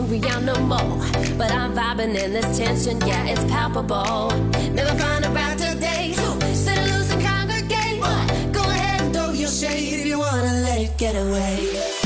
Hungry no more. But I'm vibing in this tension, yeah, it's palpable. Never find a better day. Set loose and congregate. Go ahead and throw your shade if you wanna let it get away.